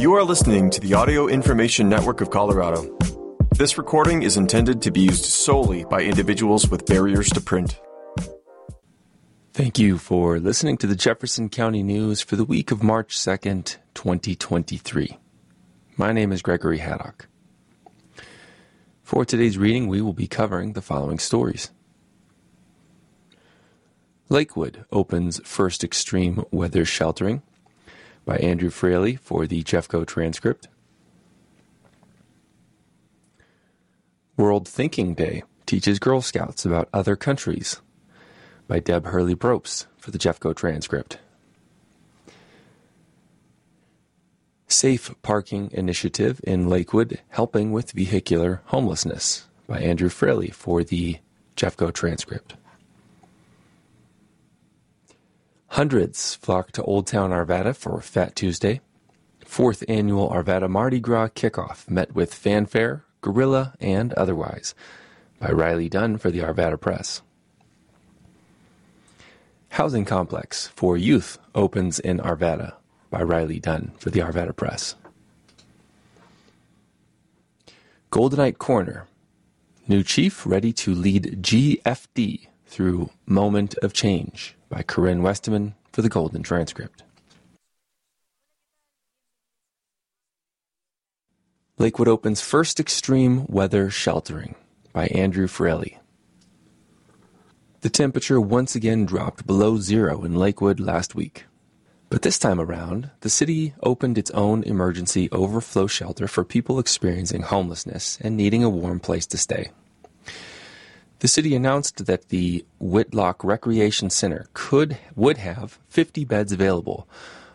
You are listening to the Audio Information Network of Colorado. This recording is intended to be used solely by individuals with barriers to print. Thank you for listening to the Jefferson County News for the week of March 2nd, 2023. My name is Gregory Haddock. For today's reading, we will be covering the following stories. Lakewood opens first extreme weather sheltering by Andrew Fraley for the Jeffco transcript. World Thinking Day teaches Girl Scouts about other countries by Deb Hurley Brobst for the Jeffco transcript. Safe Parking Initiative in Lakewood helping with vehicular homelessness by Andrew Fraley for the Jeffco transcript. Hundreds flock to Old Town Arvada for Fat Tuesday. Fourth annual Arvada Mardi Gras kickoff met with fanfare, guerrilla, and otherwise by Riley Dunn for the Arvada Press. Housing Complex for Youth opens in Arvada by Riley Dunn for the Arvada Press. Goldenite Corner. New chief ready to lead GFD through moment of change by Corinne Westeman for the Golden Transcript. Lakewood opens first extreme weather sheltering by Andrew Fraley. The temperature once again dropped below zero in Lakewood last week. But this time around, the city opened its own emergency overflow shelter for people experiencing homelessness and needing a warm place to stay. The city announced that the Whitlock Recreation Center could would have 50 beds available,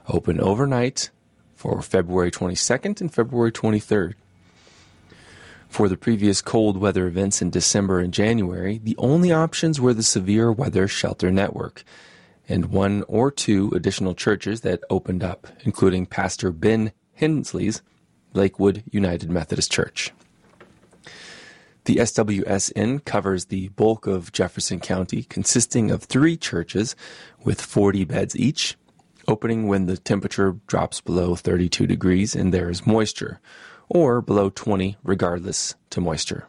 open overnight for February 22nd and February 23rd. For the previous cold weather events in December and January, the only options were the severe weather shelter network and one or two additional churches that opened up, including Pastor Ben Hensley's Lakewood United Methodist Church. The SWSN covers the bulk of Jefferson County, consisting of three churches with 40 beds each, opening when the temperature drops below 32 degrees and there is moisture, or below 20 regardless to moisture.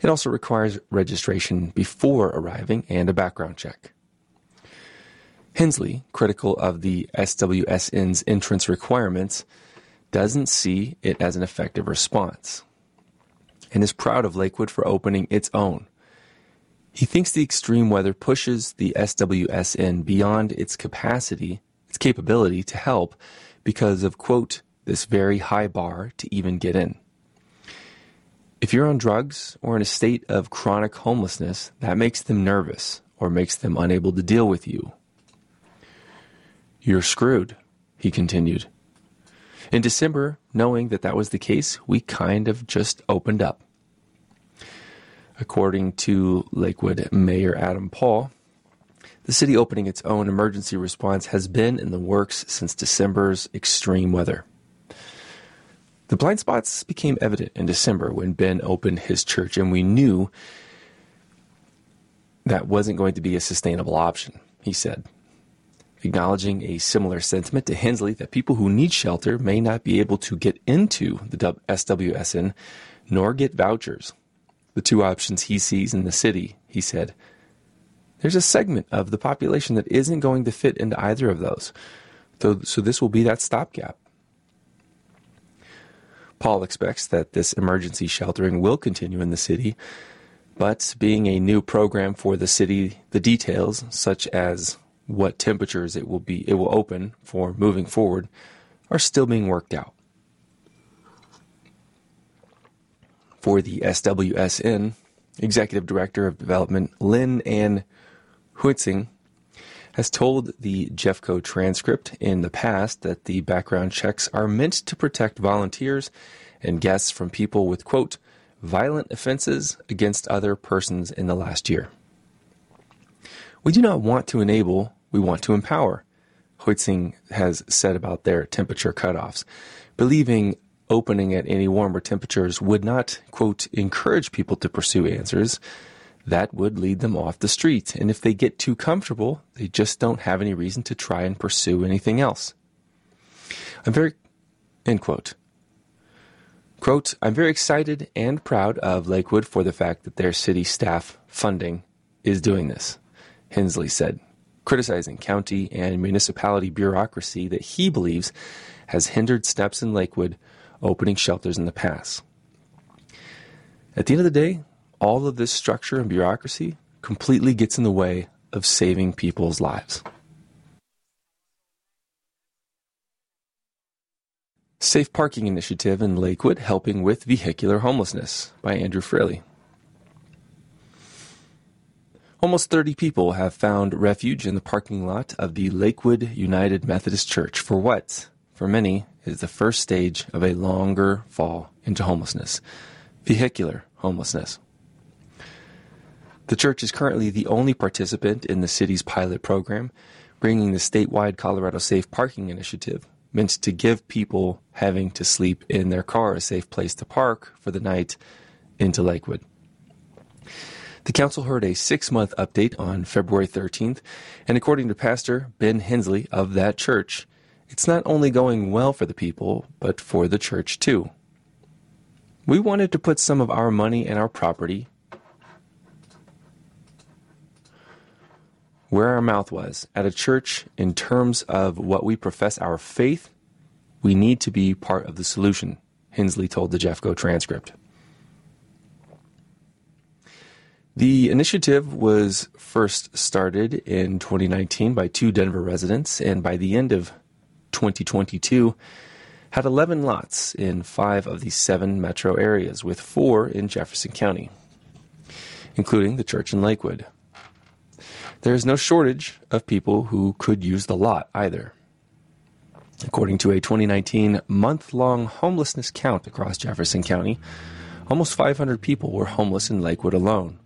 It also requires registration before arriving and a background check. Hensley, critical of the SWSN's entrance requirements, doesn't see it as an effective response and is proud of Lakewood for opening its own. He thinks the extreme weather pushes the SWSN beyond its capacity, its capability to help because of, quote, this very high bar to even get in. If you're on drugs or in a state of chronic homelessness, that makes them nervous or makes them unable to deal with you. You're screwed, he continued. In December, knowing that that was the case, we kind of just opened up. According to Lakewood Mayor Adam Paul, the city opening its own emergency response has been in the works since December's extreme weather. The blind spots became evident in December when Ben opened his church, and we knew that wasn't going to be a sustainable option, he said acknowledging a similar sentiment to Hensley that people who need shelter may not be able to get into the SWSN nor get vouchers. The two options he sees in the city, he said. There's a segment of the population that isn't going to fit into either of those. So, this will be that stopgap. Paul expects that this emergency sheltering will continue in the city, but being a new program for the city, the details, such as what temperatures it will be it will open for moving forward are still being worked out. For the SWSN, Executive Director of Development Lynn Ann Huizing has told the Jeffco transcript in the past that the background checks are meant to protect volunteers and guests from people with, quote, violent offenses against other persons in the last year. We do not want to enable, we want to empower, Huizing has said about their temperature cutoffs, believing opening at any warmer temperatures would not, quote, encourage people to pursue answers. That would lead them off the street. And if they get too comfortable, they just don't have any reason to try and pursue anything else. I'm very End quote. Quote, I'm very excited and proud of Lakewood for the fact that their city staff funding is doing this, Hensley said, criticizing county and municipality bureaucracy that he believes has hindered steps in Lakewood opening shelters in the past. At the end of the day, all of this structure and bureaucracy completely gets in the way of saving people's lives. Safe Parking Initiative in Lakewood helping with vehicular homelessness by Andrew Fraley. Almost 30 people have found refuge in the parking lot of the Lakewood United Methodist Church for what, for many, is the first stage of a longer fall into homelessness vehicular homelessness. The church is currently the only participant in the city's pilot program, bringing the statewide Colorado Safe Parking Initiative, meant to give people having to sleep in their car a safe place to park for the night into Lakewood. The council heard a six month update on February 13th, and according to Pastor Ben Hensley of that church, it's not only going well for the people, but for the church too. We wanted to put some of our money and our property where our mouth was. At a church, in terms of what we profess our faith, we need to be part of the solution, Hensley told the Jeffco transcript. The initiative was first started in 2019 by two Denver residents, and by the end of 2022, had 11 lots in five of the seven metro areas, with four in Jefferson County, including the church in Lakewood. There is no shortage of people who could use the lot either. According to a 2019 month long homelessness count across Jefferson County, almost 500 people were homeless in Lakewood alone,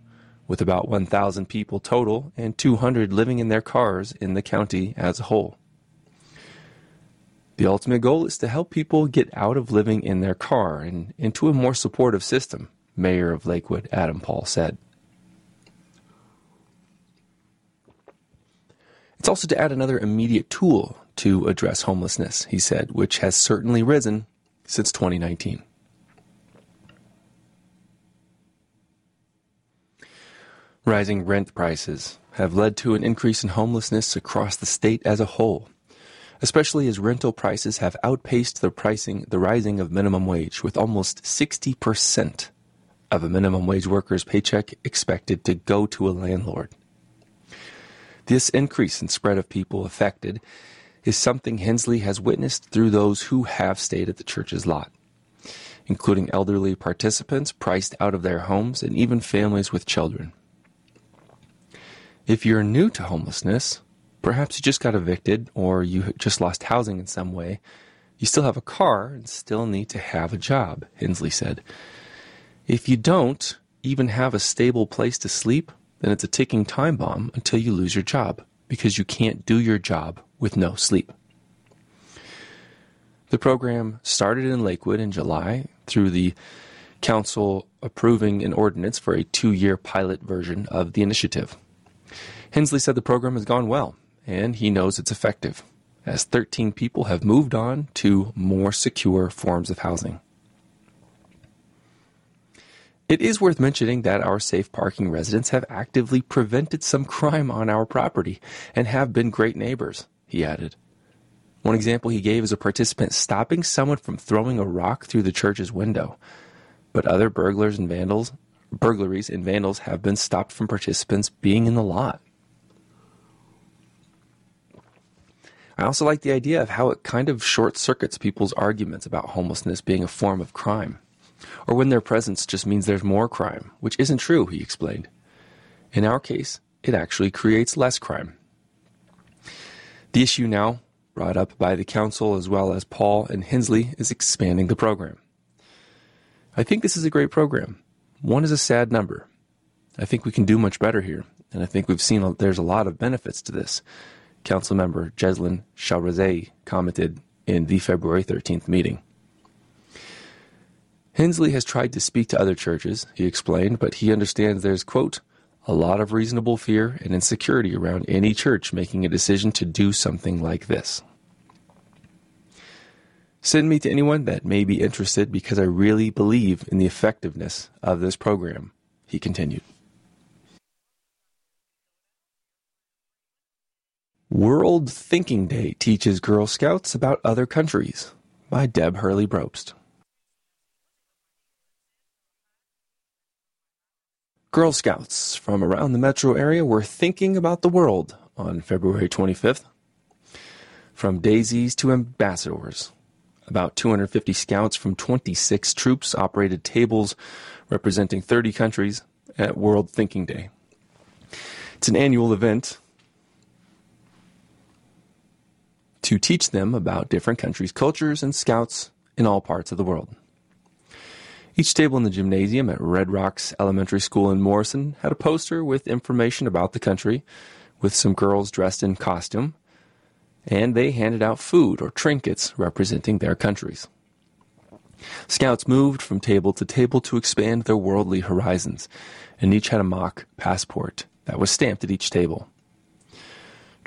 with about 1,000 people total and 200 living in their cars in the county as a whole. The ultimate goal is to help people get out of living in their car and into a more supportive system, Mayor of Lakewood Adam Paul said. It's also to add another immediate tool to address homelessness, he said, which has certainly risen since 2019. Rising rent prices have led to an increase in homelessness across the state as a whole, especially as rental prices have outpaced the pricing the rising of minimum wage with almost 60% of a minimum wage worker's paycheck expected to go to a landlord. This increase in spread of people affected is something Hensley has witnessed through those who have stayed at the church's lot, including elderly participants priced out of their homes and even families with children. If you're new to homelessness, perhaps you just got evicted or you just lost housing in some way, you still have a car and still need to have a job, Hensley said. If you don't even have a stable place to sleep, then it's a ticking time bomb until you lose your job because you can't do your job with no sleep. The program started in Lakewood in July through the council approving an ordinance for a two year pilot version of the initiative. Hensley said the program has gone well, and he knows it's effective, as 13 people have moved on to more secure forms of housing. It is worth mentioning that our safe parking residents have actively prevented some crime on our property and have been great neighbors, he added. One example he gave is a participant stopping someone from throwing a rock through the church's window. But other burglars and vandals, burglaries and vandals have been stopped from participants being in the lot. I also like the idea of how it kind of short circuits people's arguments about homelessness being a form of crime or when their presence just means there's more crime, which isn't true, he explained. In our case, it actually creates less crime. The issue now, brought up by the council as well as Paul and Hensley, is expanding the program. I think this is a great program. One is a sad number. I think we can do much better here, and I think we've seen there's a lot of benefits to this. Councilmember Jeslin Shahrezaei commented in the February 13th meeting. Hensley has tried to speak to other churches, he explained, but he understands there's, quote, a lot of reasonable fear and insecurity around any church making a decision to do something like this. Send me to anyone that may be interested because I really believe in the effectiveness of this program, he continued. World Thinking Day teaches Girl Scouts about other countries by Deb Hurley Brobst. Girl Scouts from around the metro area were thinking about the world on February 25th. From daisies to ambassadors, about 250 scouts from 26 troops operated tables representing 30 countries at World Thinking Day. It's an annual event to teach them about different countries' cultures and scouts in all parts of the world. Each table in the gymnasium at Red Rocks Elementary School in Morrison had a poster with information about the country, with some girls dressed in costume, and they handed out food or trinkets representing their countries. Scouts moved from table to table to expand their worldly horizons, and each had a mock passport that was stamped at each table.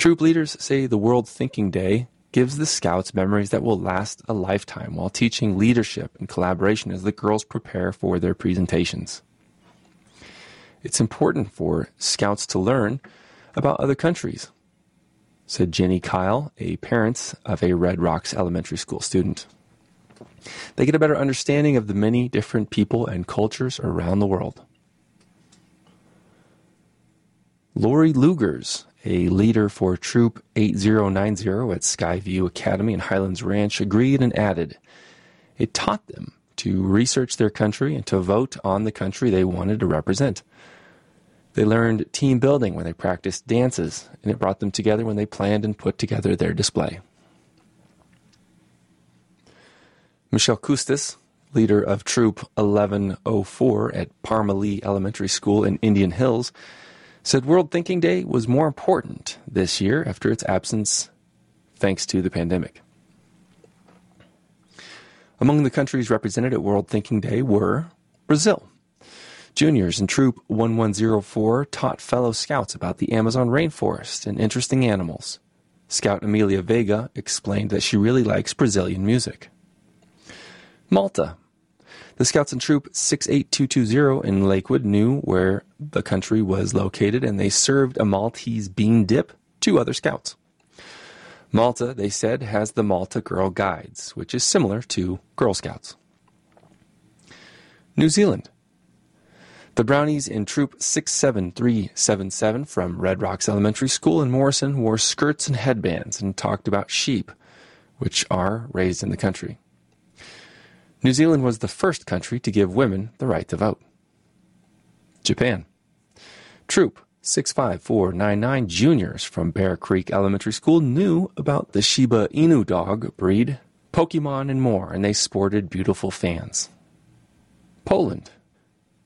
Troop leaders say the World Thinking Day gives the scouts memories that will last a lifetime while teaching leadership and collaboration as the girls prepare for their presentations. It's important for scouts to learn about other countries, said Jenny Kyle, a parent of a Red Rocks Elementary School student. They get a better understanding of the many different people and cultures around the world. Lori Lugers, a leader for Troop 8090 at Skyview Academy in Highlands Ranch, agreed and added it taught them to research their country and to vote on the country they wanted to represent. They learned team building when they practiced dances, and it brought them together when they planned and put together their display. Michelle Custis, leader of Troop 1104 at Parmalee Elementary School in Indian Hills, said World Thinking Day was more important this year after its absence thanks to the pandemic. Among the countries represented at World Thinking Day were Brazil. Juniors in Troop 1104 taught fellow scouts about the Amazon rainforest and interesting animals. Scout Amelia Vega explained that she really likes Brazilian music. Malta the scouts in Troop 68220 in Lakewood knew where the country was located and they served a Maltese bean dip to other scouts. Malta, they said, has the Malta Girl Guides, which is similar to Girl Scouts. New Zealand. The Brownies in Troop 67377 from Red Rocks Elementary School in Morrison wore skirts and headbands and talked about sheep, which are raised in the country. New Zealand was the first country to give women the right to vote. Japan. Troop 65499 juniors from Bear Creek Elementary School knew about the Shiba Inu dog breed, Pokemon, and more, and they sported beautiful fans. Poland.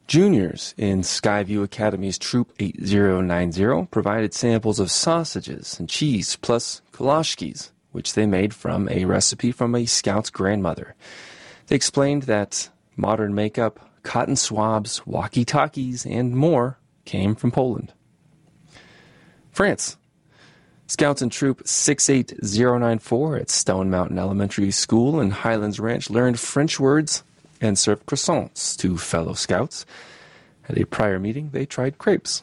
Juniors in Skyview Academy's Troop 8090 provided samples of sausages and cheese plus kolaczkis, which they made from a recipe from a scout's grandmother. They explained that modern makeup, cotton swabs, walkie talkies, and more came from Poland. France. Scouts in Troop 68094 at Stone Mountain Elementary School in Highlands Ranch learned French words and served croissants to fellow scouts. At a prior meeting, they tried crepes.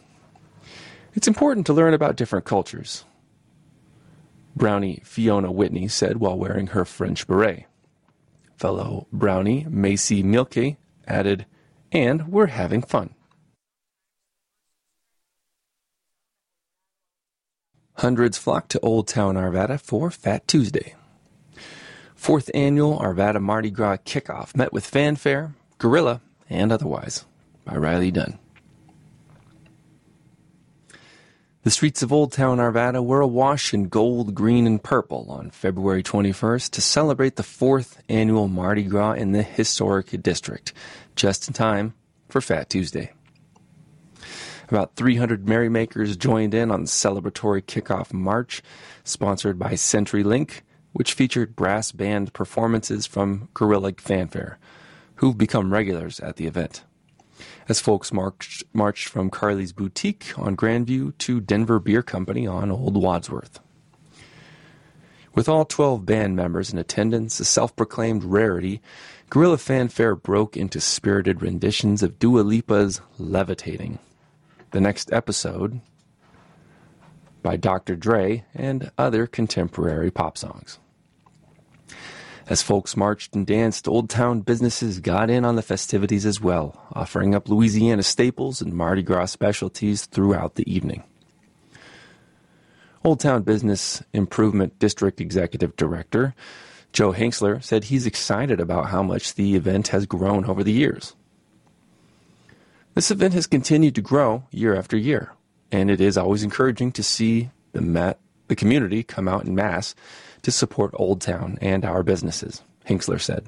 It's important to learn about different cultures, Brownie Fiona Whitney said while wearing her French beret fellow brownie Macy Milke added, and we're having fun. Hundreds flocked to Old Town Arvada for Fat Tuesday. Fourth annual Arvada Mardi Gras kickoff met with fanfare, gorilla, and otherwise by Riley Dunn. The streets of Old Town Arvada were awash in gold, green, and purple on February 21st to celebrate the fourth annual Mardi Gras in the historic district, just in time for Fat Tuesday. About 300 merrymakers joined in on the celebratory kickoff march, sponsored by CenturyLink, which featured brass band performances from Guerrilla Fanfare, who've become regulars at the event as folks marched, marched from Carly's Boutique on Grandview to Denver Beer Company on Old Wadsworth. With all 12 band members in attendance, a self proclaimed rarity, Guerrilla Fanfare broke into spirited renditions of Dua Lipa's Levitating. The next episode, by Dr. Dre and other contemporary pop songs. As folks marched and danced, Old Town businesses got in on the festivities as well, offering up Louisiana staples and Mardi Gras specialties throughout the evening. Old Town Business Improvement District Executive Director Joe Hengstler said he's excited about how much the event has grown over the years. This event has continued to grow year after year, and it is always encouraging to see the, the community come out in mass to support Old Town and our businesses, Hengstler said.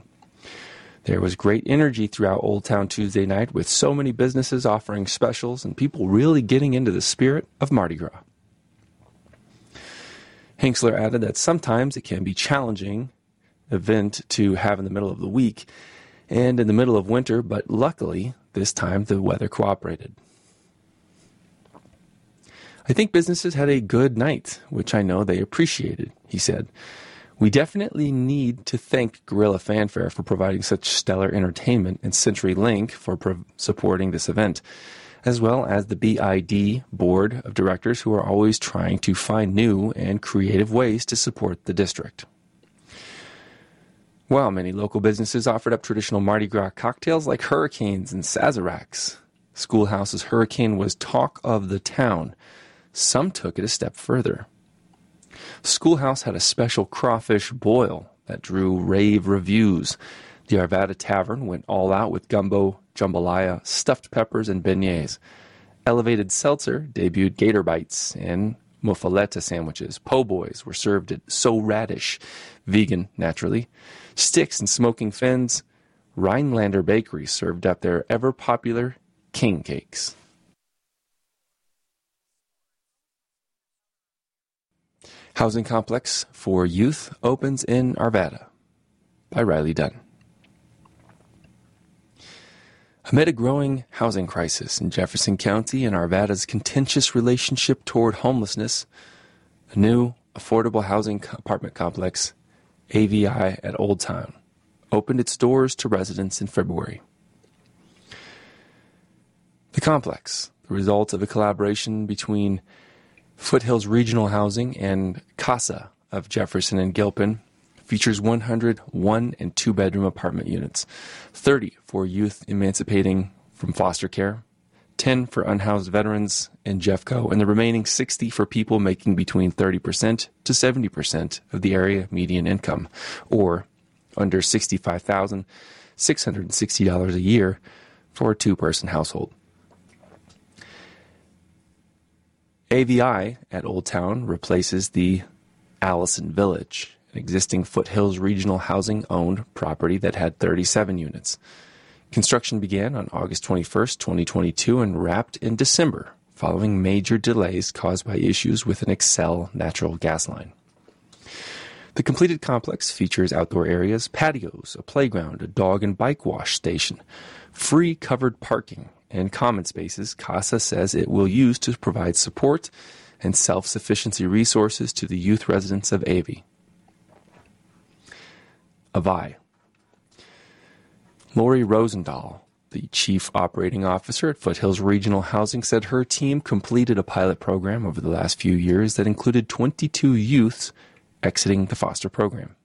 There was great energy throughout Old Town Tuesday night with so many businesses offering specials and people really getting into the spirit of Mardi Gras. Hengstler added that sometimes it can be challenging event to have in the middle of the week and in the middle of winter, but luckily this time the weather cooperated. I think businesses had a good night, which I know they appreciated, he said. We definitely need to thank Guerrilla Fanfare for providing such stellar entertainment and CenturyLink for pro- supporting this event as well as the BID board of directors who are always trying to find new and creative ways to support the district. While many local businesses offered up traditional Mardi Gras cocktails like hurricanes and sazeracs. Schoolhouse's hurricane was talk of the town. Some took it a step further. Schoolhouse had a special crawfish boil that drew rave reviews. The Arvada Tavern went all out with gumbo, jambalaya, stuffed peppers, and beignets. Elevated Seltzer debuted Gator Bites and muffaletta sandwiches. Po' boys were served at So Radish, vegan, naturally. Sticks and Smoking Fins. Rhinelander Bakery served up their ever popular king cakes. Housing complex for youth opens in Arvada by Riley Dunn. Amid a growing housing crisis in Jefferson County and Arvada's contentious relationship toward homelessness, a new affordable housing apartment complex, AVI at Old Town, opened its doors to residents in February. The complex, the result of a collaboration between Foothills Regional Housing and CASA of Jefferson and Gilpin, features 100 one and two bedroom apartment units, 30 for youth emancipating from foster care, 10 for unhoused veterans and Jeffco, and the remaining 60 for people making between 30% to 70% of the area median income, or under $65,660 a year for a two person household. AVI at Old Town replaces the Allison Village, an existing Foothills Regional Housing owned property that had 37 units. Construction began on August 21, 2022, and wrapped in December, following major delays caused by issues with an Xcel natural gas line. The completed complex features outdoor areas, patios, a playground, a dog and bike wash station, free covered parking, and common spaces CASA says it will use to provide support and self sufficiency resources to the youth residents of AVI. Avi. Lori Rosendahl, the chief operating officer at Foothills Regional Housing, said her team completed a pilot program over the last few years that included 22 youths exiting the foster program.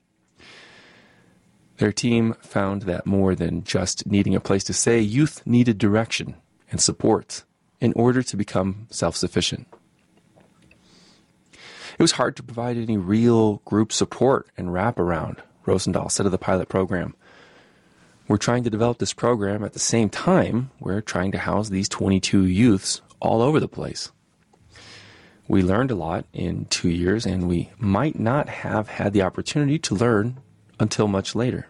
Their team found that more than just needing a place to stay, youth needed direction and support in order to become self sufficient. It was hard to provide any real group support and wraparound Rosendahl said of the pilot program. We're trying to develop this program at the same time we're trying to house these 22 youths all over the place. We learned a lot in two years, and we might not have had the opportunity to learn until much later.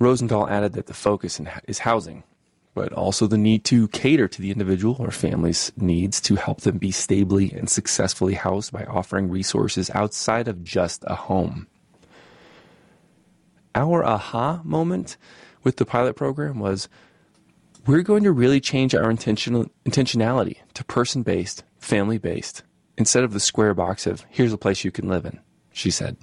Rosendahl added that the focus is housing, but also the need to cater to the individual or family's needs to help them be stably and successfully housed by offering resources outside of just a home. Our aha moment with the pilot program was we're going to really change our intentional, intentionality to person based, family based, instead of the square box of, here's a place you can live in, she said.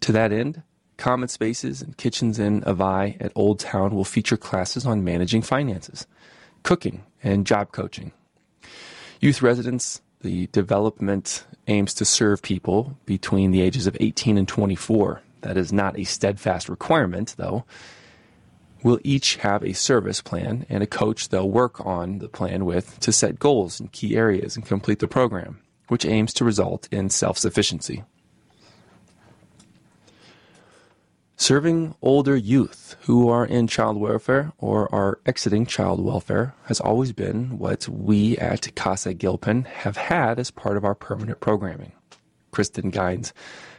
To that end, common spaces and kitchens in Avai at Old Town will feature classes on managing finances, cooking, and job coaching. Youth residents, the development aims to serve people between the ages of 18 and 24. That is not a steadfast requirement, though. Will each have a service plan and a coach they'll work on the plan with to set goals in key areas and complete the program, which aims to result in self sufficiency. Serving older youth who are in child welfare or are exiting child welfare has always been what we at Casa Gilpin have had as part of our permanent programming. Kristen Gines,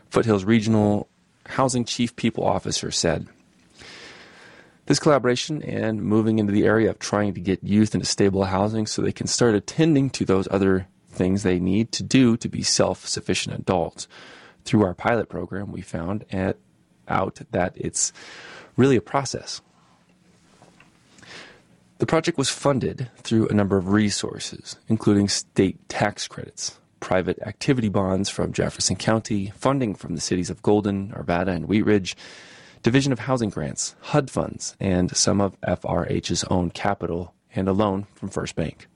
Foothills Regional Housing Chief People Officer, said. This collaboration and moving into the area of trying to get youth into stable housing so they can start attending to those other things they need to do to be self sufficient adults. Through our pilot program, we found at out that it's really a process. The project was funded through a number of resources, including state tax credits, private activity bonds from Jefferson County, funding from the cities of Golden, Arvada, and Wheat Ridge, Division of Housing Grants, HUD funds, and some of FRH's own capital and a loan from First Bank.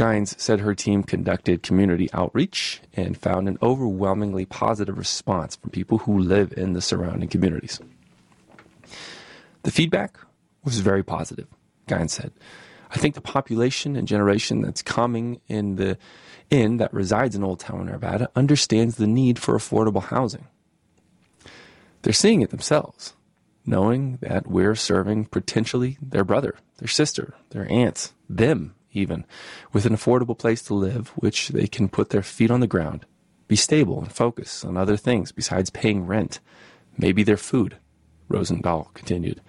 Gines said her team conducted community outreach and found an overwhelmingly positive response from people who live in the surrounding communities. The feedback was very positive, Gines said. I think the population and generation that's coming in the in that resides in Old Town Arvada understands the need for affordable housing. They're seeing it themselves, knowing that we're serving potentially their brother, their sister, their aunts, them even, with an affordable place to live, which they can put their feet on the ground, be stable and focus on other things besides paying rent, maybe their food, Rosendahl continued.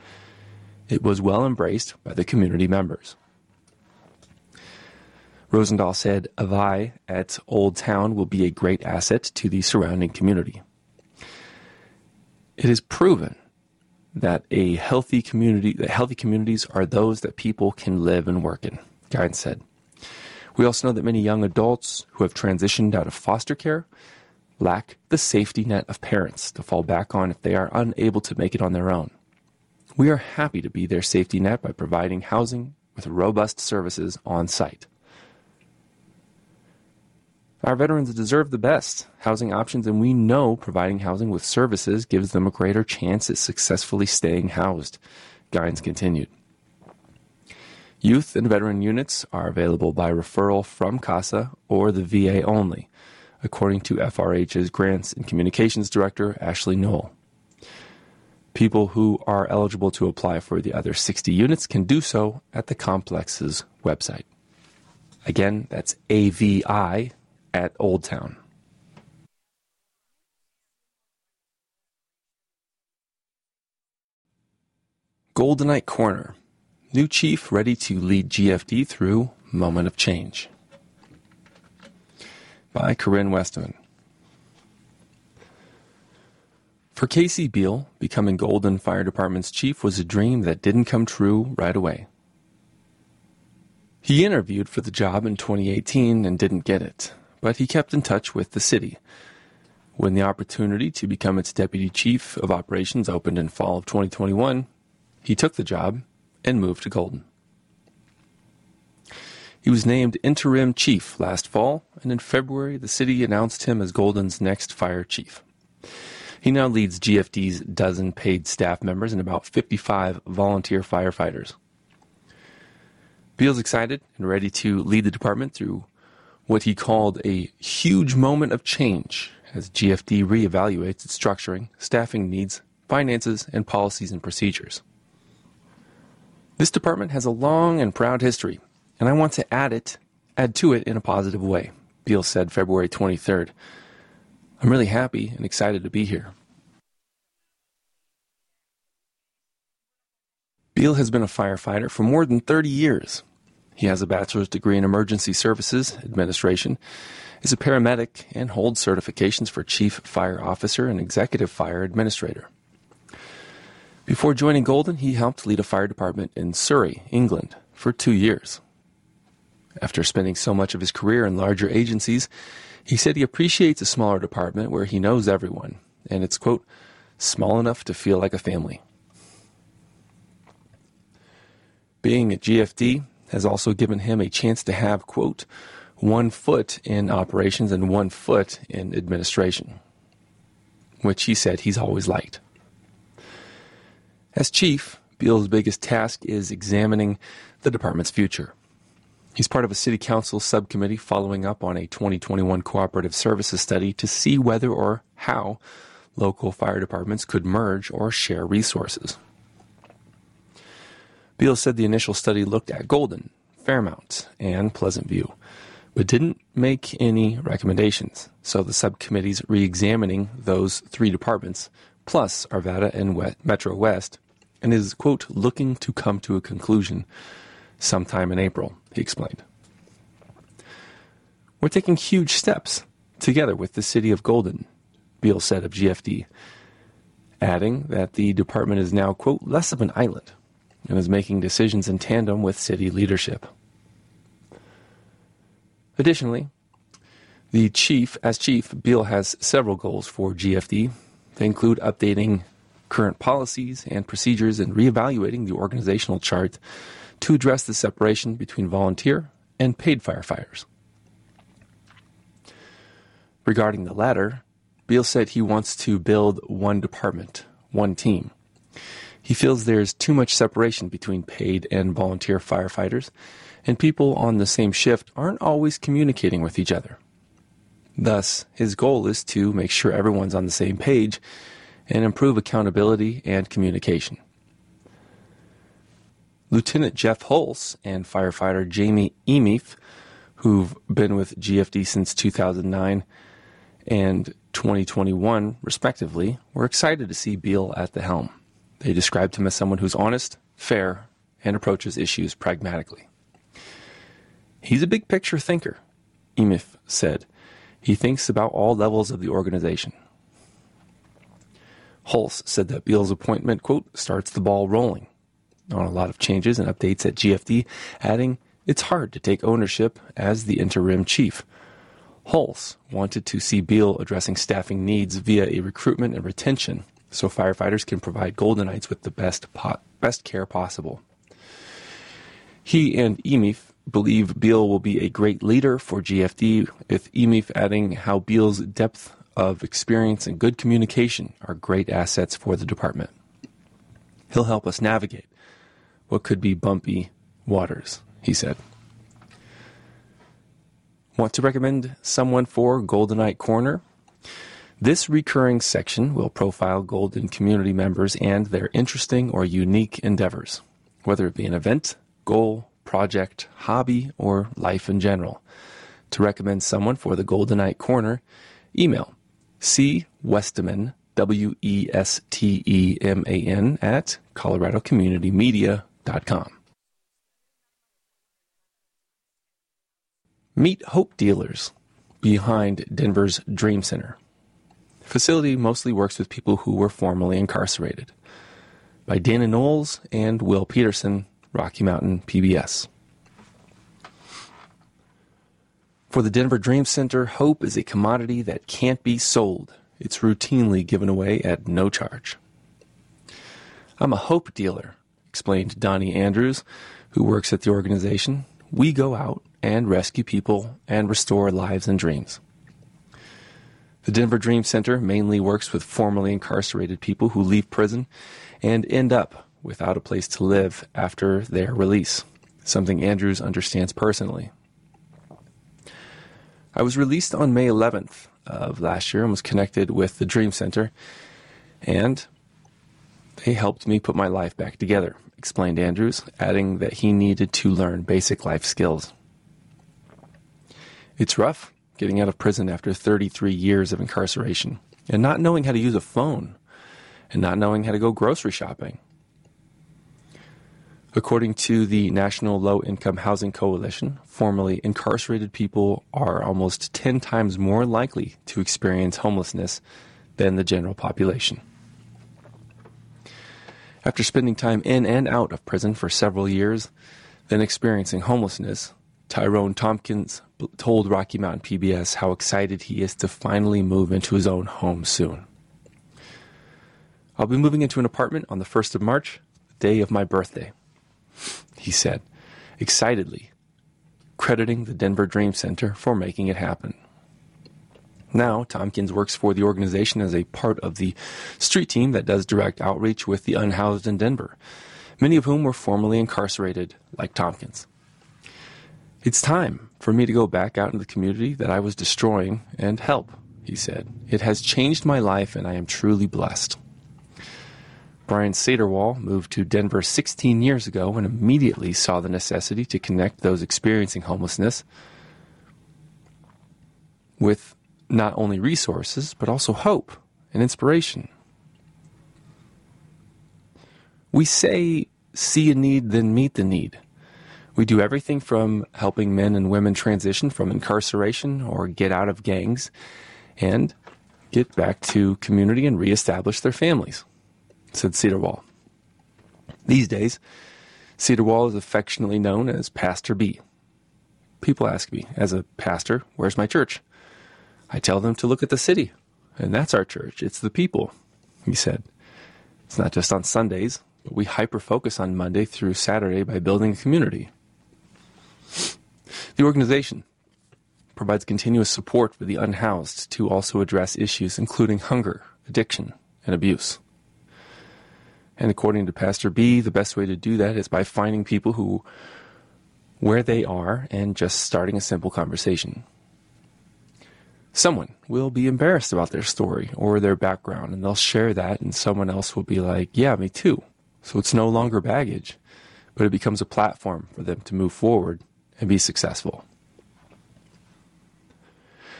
It was well embraced by the community members. Rosendahl said Avai at Old Town will be a great asset to the surrounding community. It is proven that a healthy community that healthy communities are those that people can live and work in. Gines said. We also know that many young adults who have transitioned out of foster care lack the safety net of parents to fall back on if they are unable to make it on their own. We are happy to be their safety net by providing housing with robust services on site. Our veterans deserve the best housing options, and we know providing housing with services gives them a greater chance at successfully staying housed, Gines continued. Youth and veteran units are available by referral from CASA or the VA only, according to FRH's Grants and Communications Director, Ashley Knoll. People who are eligible to apply for the other 60 units can do so at the complex's website. Again, that's AVI at Old Town. Goldenite Corner New chief ready to lead GFD through moment of change. By Corinne Westeman. For Casey Beal, becoming Golden Fire Department's chief was a dream that didn't come true right away. He interviewed for the job in 2018 and didn't get it, but he kept in touch with the city. When the opportunity to become its deputy chief of operations opened in fall of 2021, he took the job and moved to Golden. He was named interim chief last fall, and in February, the city announced him as Golden's next fire chief. He now leads GFD's dozen paid staff members and about 55 volunteer firefighters. Beal's excited and ready to lead the department through what he called a huge moment of change as GFD reevaluates its structuring, staffing needs, finances, and policies and procedures. This department has a long and proud history, and I want to add it, add to it in a positive way, Beal said February 23rd. I'm really happy and excited to be here. Beal has been a firefighter for more than 30 years. He has a bachelor's degree in emergency services administration, is a paramedic, and holds certifications for chief fire officer and executive fire administrator. Before joining Golden, he helped lead a fire department in Surrey, England, for two years. After spending so much of his career in larger agencies, he said he appreciates a smaller department where he knows everyone, and it's, quote, small enough to feel like a family. Being at GFD has also given him a chance to have, quote, one foot in operations and one foot in administration, which he said he's always liked. As chief, Beal's biggest task is examining the department's future. He's part of a city council subcommittee following up on a 2021 cooperative services study to see whether or how local fire departments could merge or share resources. Beal said the initial study looked at Golden, Fairmount, and Pleasant View, but didn't make any recommendations. So the subcommittee's re examining those three departments, plus Arvada and Metro West, and is, quote, looking to come to a conclusion sometime in April, he explained. We're taking huge steps together with the city of Golden, Beal said of GFD, adding that the department is now, quote, less of an island and is making decisions in tandem with city leadership. Additionally, the chief, as chief, Beal has several goals for GFD. They include updating current policies and procedures and reevaluating the organizational chart to address the separation between volunteer and paid firefighters. Regarding the latter, Beal said he wants to build one department, one team. He feels there's too much separation between paid and volunteer firefighters, and people on the same shift aren't always communicating with each other. Thus, his goal is to make sure everyone's on the same page and improve accountability and communication. Lieutenant Jeff Hulse and firefighter Jamie Emif, who've been with GFD since 2009 and 2021, respectively, were excited to see Beal at the helm. They described him as someone who's honest, fair, and approaches issues pragmatically. He's a big picture thinker, Emif said. He thinks about all levels of the organization. Hulse said that Beal's appointment, quote, starts the ball rolling on a lot of changes and updates at GFD, adding, It's hard to take ownership as the interim chief. Hulse wanted to see Beal addressing staffing needs via a recruitment and retention so firefighters can provide Goldenites with the best, po- best care possible. He and Emif believe Beal will be a great leader for GFD, with Emif adding how Beal's depth of experience and good communication are great assets for the department. He'll help us navigate what could be bumpy waters, he said. Want to recommend someone for Goldenite Corner? This recurring section will profile Golden community members and their interesting or unique endeavors, whether it be an event, goal, project, hobby, or life in general. To recommend someone for the Goldenite Corner, email C. Westeman, W E S T E M A N, at coloradocommunitymedia.com com. Meet Hope Dealers behind Denver's Dream Center. The facility mostly works with people who were formerly incarcerated. By Dana Knowles and Will Peterson, Rocky Mountain PBS. For the Denver Dream Center, hope is a commodity that can't be sold. It's routinely given away at no charge. I'm a hope dealer, explained Donnie Andrews, who works at the organization, we go out and rescue people and restore lives and dreams. The Denver Dream Center mainly works with formerly incarcerated people who leave prison and end up without a place to live after their release, something Andrews understands personally. I was released on May 11th of last year and was connected with the Dream Center, and they helped me put my life back together, explained Andrews, adding that he needed to learn basic life skills. It's rough getting out of prison after 33 years of incarceration and not knowing how to use a phone and not knowing how to go grocery shopping. According to the National Low Income Housing Coalition, formerly incarcerated people are almost 10 times more likely to experience homelessness than the general population. After spending time in and out of prison for several years, then experiencing homelessness, Tyrone Tompkins told Rocky Mountain PBS how excited he is to finally move into his own home soon. I'll be moving into an apartment on the 1st of March, the day of my birthday, he said, excitedly, crediting the Denver Dream Center for making it happen. Now, Tompkins works for the organization as a part of the street team that does direct outreach with the unhoused in Denver, many of whom were formerly incarcerated, like Tompkins. It's time for me to go back out into the community that I was destroying and help, he said. It has changed my life and I am truly blessed. Brian Saderwall moved to Denver 16 years ago and immediately saw the necessity to connect those experiencing homelessness with not only resources, but also hope and inspiration. We say, see a need, then meet the need. We do everything from helping men and women transition from incarceration or get out of gangs and get back to community and reestablish their families, said Cedarwall. These days, Cedarwall is affectionately known as Pastor B. People ask me, as a pastor, where's my church? I tell them to look at the city, and that's our church. It's the people, he said. It's not just on Sundays, but we hyper focus on Monday through Saturday by building a community. The organization provides continuous support for the unhoused to also address issues including hunger, addiction, and abuse. And according to Pastor B, the best way to do that is by finding people who where they are and just starting a simple conversation. Someone will be embarrassed about their story or their background and they'll share that and someone else will be like, "Yeah, me too." So it's no longer baggage, but it becomes a platform for them to move forward and be successful.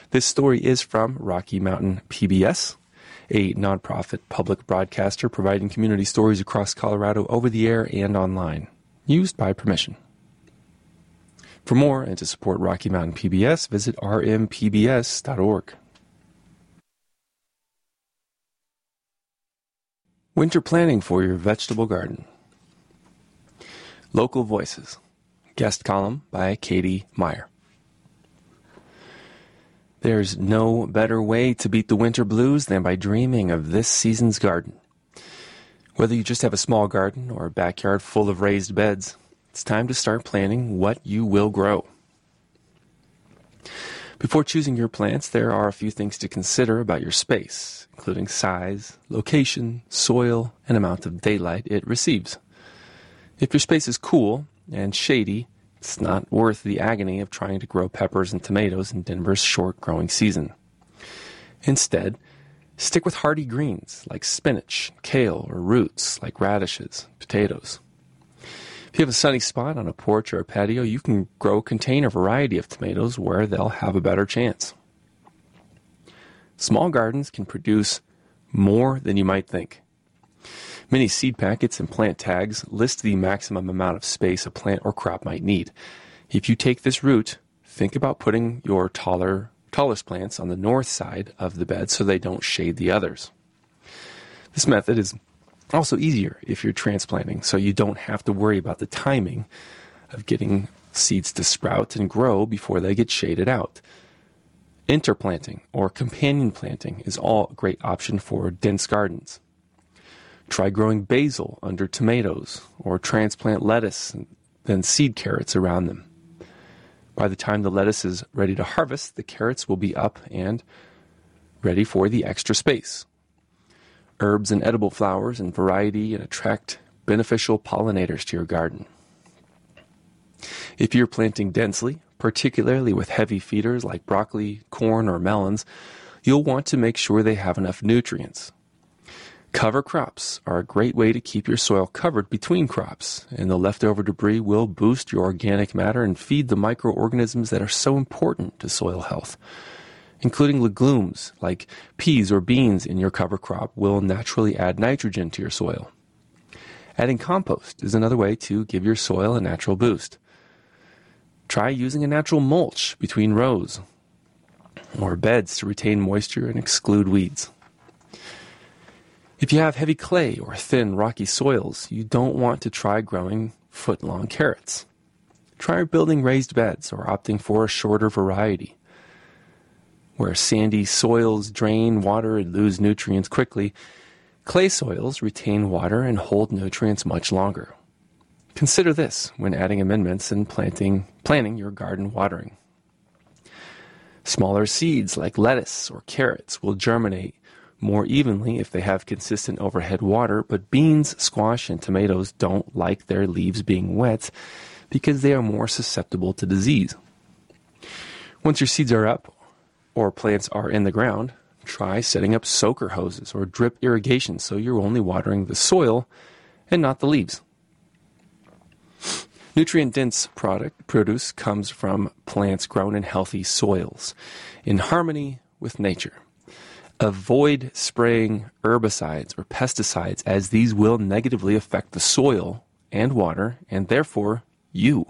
This story is from Rocky Mountain PBS, a nonprofit public broadcaster providing community stories across Colorado over the air and online, used by permission. For more and to support Rocky Mountain PBS, visit rmpbs.org. Winter planning for your vegetable garden. Local voices. Guest column by Katie Meyer. There's no better way to beat the winter blues than by dreaming of this season's garden. Whether you just have a small garden or a backyard full of raised beds, it's time to start planning what you will grow. Before choosing your plants, there are a few things to consider about your space, including size, location, soil, and amount of daylight it receives. If your space is cool and shady, it's not worth the agony of trying to grow peppers and tomatoes in Denver's short growing season. Instead, stick with hardy greens like spinach, kale, or roots like radishes, potatoes. If you have a sunny spot on a porch or a patio, you can grow a container variety of tomatoes where they'll have a better chance. Small gardens can produce more than you might think. Many seed packets and plant tags list the maximum amount of space a plant or crop might need. If you take this route, think about putting your taller, tallest plants on the north side of the bed so they don't shade the others. This method is also easier if you're transplanting, so you don't have to worry about the timing of getting seeds to sprout and grow before they get shaded out. Interplanting or companion planting is all a great option for dense gardens. Try growing basil under tomatoes or transplant lettuce and then seed carrots around them. By the time the lettuce is ready to harvest, the carrots will be up and ready for the extra space. Herbs and edible flowers and variety and attract beneficial pollinators to your garden. If you're planting densely, particularly with heavy feeders like broccoli, corn, or melons, you'll want to make sure they have enough nutrients. Cover crops are a great way to keep your soil covered between crops, and the leftover debris will boost your organic matter and feed the microorganisms that are so important to soil health. Including legumes like peas or beans in your cover crop will naturally add nitrogen to your soil. Adding compost is another way to give your soil a natural boost. Try using a natural mulch between rows or beds to retain moisture and exclude weeds. If you have heavy clay or thin, rocky soils, you don't want to try growing foot long carrots. Try building raised beds or opting for a shorter variety. Where sandy soils drain water and lose nutrients quickly, clay soils retain water and hold nutrients much longer. Consider this when adding amendments and planting, planning your garden watering. Smaller seeds like lettuce or carrots will germinate more evenly if they have consistent overhead water, but beans, squash, and tomatoes don't like their leaves being wet because they are more susceptible to disease. Once your seeds are up or plants are in the ground, try setting up soaker hoses or drip irrigation so you're only watering the soil and not the leaves. Nutrient dense product produce comes from plants grown in healthy soils in harmony with nature. Avoid spraying herbicides or pesticides as these will negatively affect the soil and water and therefore you.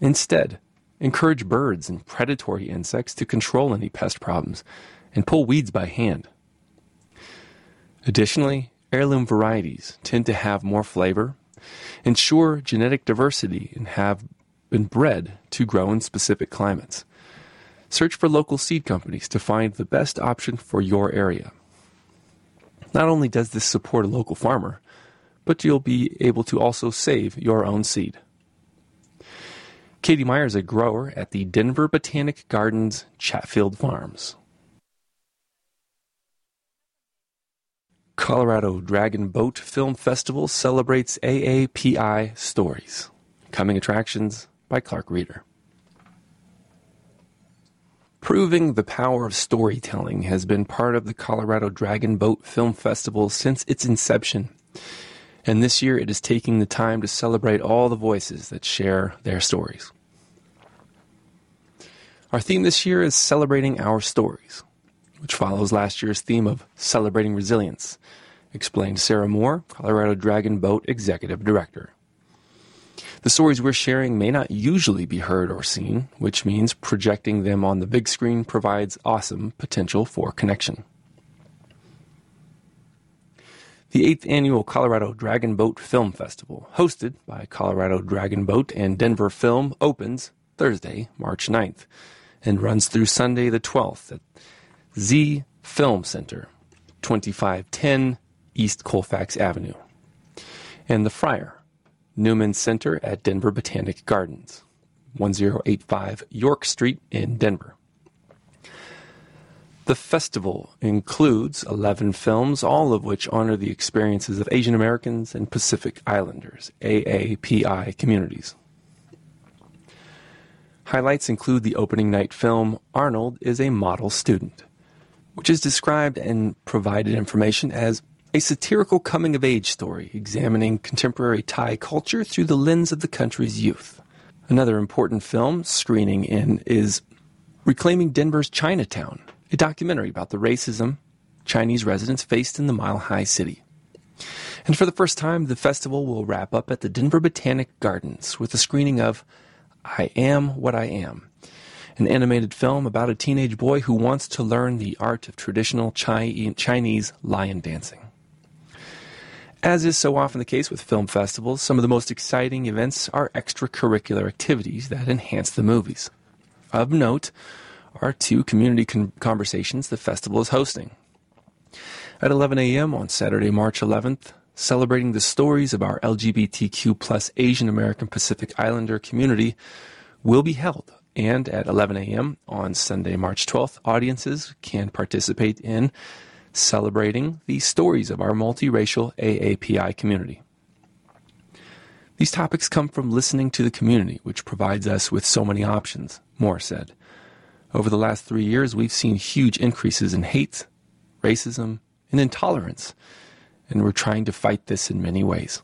Instead, encourage birds and predatory insects to control any pest problems and pull weeds by hand. Additionally, heirloom varieties tend to have more flavor ensure genetic diversity and have been bred to grow in specific climates. Search for local seed companies to find the best option for your area. Not only does this support a local farmer, but you'll be able to also save your own seed. Katie Meyer is a grower at the Denver Botanic Gardens Chatfield Farms. Colorado Dragon Boat Film Festival celebrates AAPI stories. Coming attractions by Clark Reader. Proving the power of storytelling has been part of the Colorado Dragon Boat Film Festival since its inception. And this year it is taking the time to celebrate all the voices that share their stories. Our theme this year is celebrating our stories which follows last year's theme of celebrating resilience, explained Sarah Moore, Colorado Dragon Boat Executive Director. The stories we're sharing may not usually be heard or seen, which means projecting them on the big screen provides awesome potential for connection. The 8th annual Colorado Dragon Boat Film Festival, hosted by Colorado Dragon Boat and Denver Film, opens Thursday, March 9th, and runs through Sunday the 12th at Z Film Center, 2510 East Colfax Avenue, and the Freyer Newman Center at Denver Botanic Gardens, 1085 York Street in Denver. The festival includes 11 films, all of which honor the experiences of Asian Americans and Pacific Islanders, AAPI communities. Highlights include the opening night film Arnold is a Model Student which is described and provided information as a satirical coming of age story examining contemporary Thai culture through the lens of the country's youth. Another important film screening in is Reclaiming Denver's Chinatown, a documentary about the racism Chinese residents faced in the Mile High City. And for the first time, the festival will wrap up at the Denver Botanic Gardens with a screening of I Am What I Am, an animated film about a teenage boy who wants to learn the art of traditional Chinese lion dancing. As is so often the case with film festivals, some of the most exciting events are extracurricular activities that enhance the movies. Of note are two community con- conversations the festival is hosting. At 11 a.m. on Saturday, March 11th, celebrating the stories of our LGBTQ plus Asian American Pacific Islander community will be held and at 11 a.m. on Sunday, March 12th, audiences can participate in celebrating the stories of our multiracial AAPI community. These topics come from listening to the community, which provides us with so many options, Moore said. Over the last three years, we've seen huge increases in hate, racism, and intolerance, and we're trying to fight this in many ways.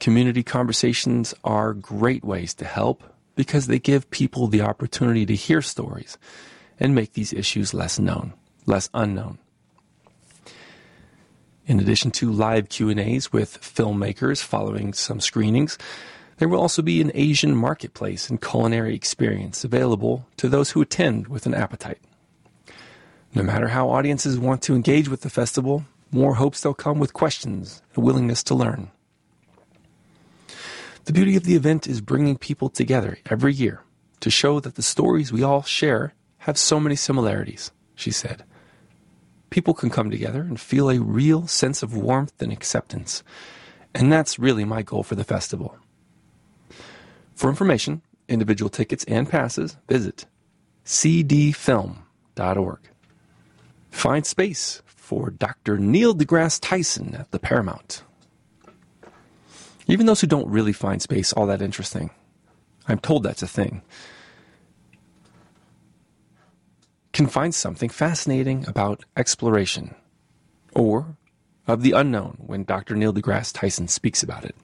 Community conversations are great ways to help because they give people the opportunity to hear stories and make these issues less known, less unknown. In addition to live Q&As with filmmakers following some screenings, there will also be an Asian marketplace and culinary experience available to those who attend with an appetite. No matter how audiences want to engage with the festival, more hopes they'll come with questions and willingness to learn. The beauty of the event is bringing people together every year to show that the stories we all share have so many similarities, she said. People can come together and feel a real sense of warmth and acceptance. And that's really my goal for the festival. For information, individual tickets, and passes, visit cdfilm.org. Find space for Dr. Neil deGrasse Tyson at the Paramount. Even those who don't really find space all that interesting, I'm told that's a thing, can find something fascinating about exploration or of the unknown when Dr. Neil deGrasse Tyson speaks about it.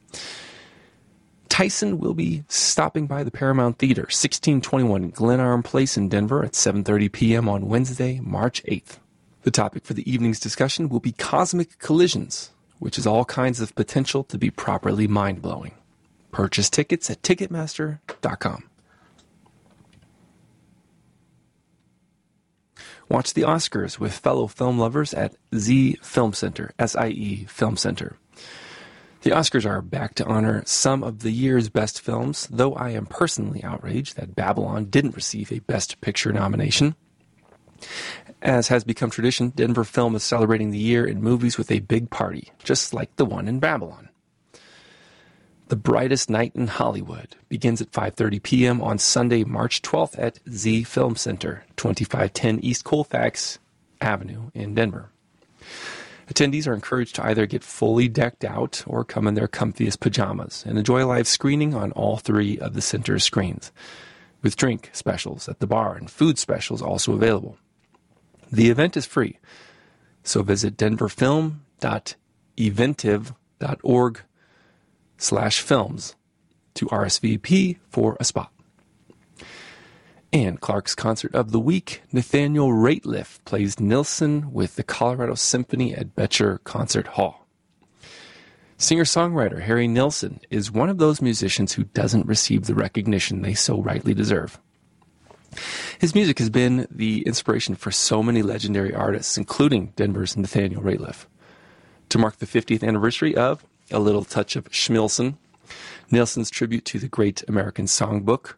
Tyson will be stopping by the Paramount Theater, 1621 Glenarm Place in Denver at 7:30 p.m. on Wednesday, March 8th. The topic for the evening's discussion will be cosmic collisions, which is all kinds of potential to be properly mind-blowing. Purchase tickets at ticketmaster.com. Watch the Oscars with fellow film lovers at Z Film Center, SIE Film Center. The Oscars are back to honor some of the year's best films, though I am personally outraged that Babylon didn't receive a Best Picture nomination. As has become tradition, Denver Film is celebrating the year in movies with a big party, just like the one in Babylon. The Brightest Night in Hollywood begins at 5:30 p.m. on Sunday, March 12th at Z Film Center, 2510 East Colfax Avenue in Denver. Attendees are encouraged to either get fully decked out or come in their comfiest pajamas and enjoy a live screening on all three of the center's screens, with drink specials at the bar and food specials also available. The event is free, so visit denverfilm.eventive.org slash films to RSVP for a spot. And Clark's concert of the week, Nathaniel Rateliff plays Nilsson with the Colorado Symphony at Boettcher Concert Hall. Singer songwriter Harry Nilsson is one of those musicians who doesn't receive the recognition they so rightly deserve. His music has been the inspiration for so many legendary artists, including Denver's Nathaniel Rateliff. To mark the 50th anniversary of A Little Touch of Schmilsson, Nilsson's tribute to the great American songbook,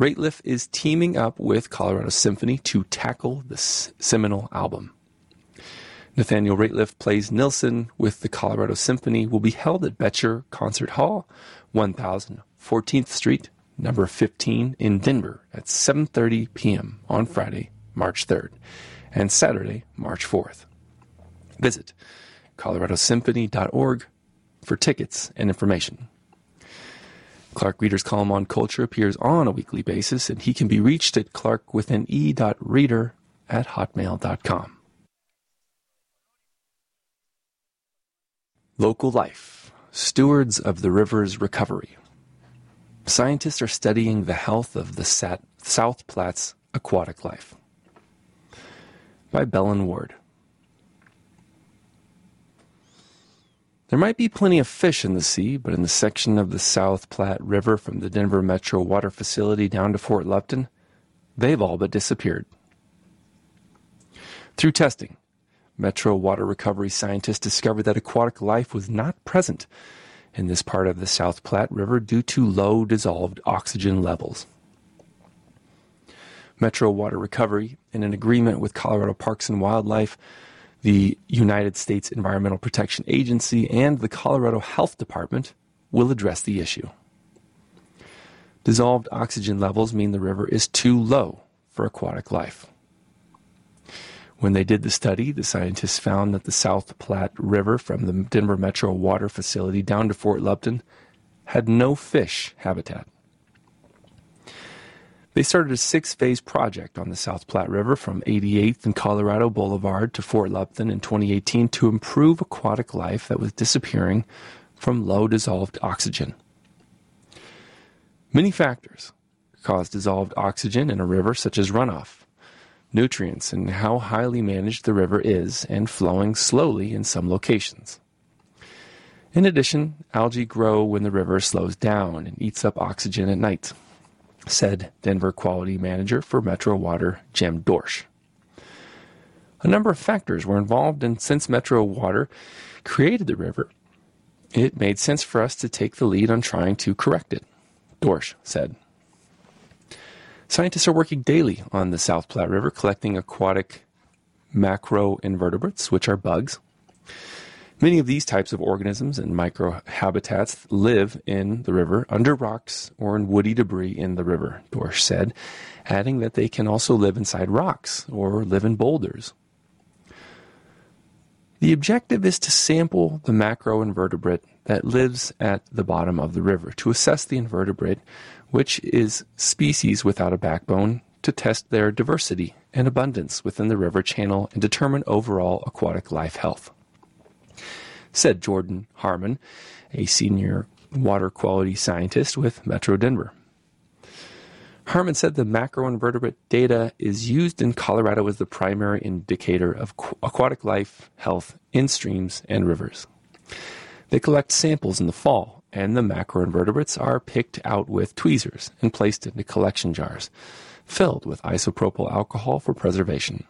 Rateliff is teaming up with Colorado Symphony to tackle this seminal album. Nathaniel Rateliff plays Nilsson with the Colorado Symphony will be held at Boettcher Concert Hall, 1014th Street, number 15 in Denver at 7:30 p.m. on Friday, March 3rd, and Saturday, March 4th. Visit coloradosymphony.org for tickets and information. Clark Reader's column on culture appears on a weekly basis, and he can be reached at clark at hotmail.com. Local life, stewards of the river's recovery. Scientists are studying the health of the South Platte's aquatic life. By Belen Ward. There might be plenty of fish in the sea, but in the section of the South Platte River from the Denver Metro Water Facility down to Fort Lupton, they've all but disappeared. Through testing, Metro Water Recovery scientists discovered that aquatic life was not present in this part of the South Platte River due to low dissolved oxygen levels. Metro Water Recovery, in an agreement with Colorado Parks and Wildlife, the United States Environmental Protection Agency, and the Colorado Health Department will address the issue. Dissolved oxygen levels mean the river is too low for aquatic life. When they did the study, the scientists found that the South Platte River from the Denver Metro Water Facility down to Fort Lupton had no fish habitat. They started a six phase project on the South Platte River from 88th and Colorado Boulevard to Fort Lupton in 2018 to improve aquatic life that was disappearing from low dissolved oxygen. Many factors cause dissolved oxygen in a river, such as runoff, nutrients, and how highly managed the river is and flowing slowly in some locations. In addition, algae grow when the river slows down and eats up oxygen at night said Denver quality manager for Metro Water, Jim Dorsch. A number of factors were involved, and since Metro Water created the river, it made sense for us to take the lead on trying to correct it, Dorsch said. Scientists are working daily on the South Platte River collecting aquatic macroinvertebrates, which are bugs. Many of these types of organisms and microhabitats live in the river, under rocks, or in woody debris in the river, Dorsch said, adding that they can also live inside rocks or live in boulders. The objective is to sample the macroinvertebrate that lives at the bottom of the river to assess the invertebrate, which is species without a backbone, to test their diversity and abundance within the river channel and determine overall aquatic life health. Said Jordan Harmon, a senior water quality scientist with Metro Denver. Harmon said the macroinvertebrate data is used in Colorado as the primary indicator of aquatic life health in streams and rivers. They collect samples in the fall, and the macroinvertebrates are picked out with tweezers and placed into collection jars, filled with isopropyl alcohol for preservation.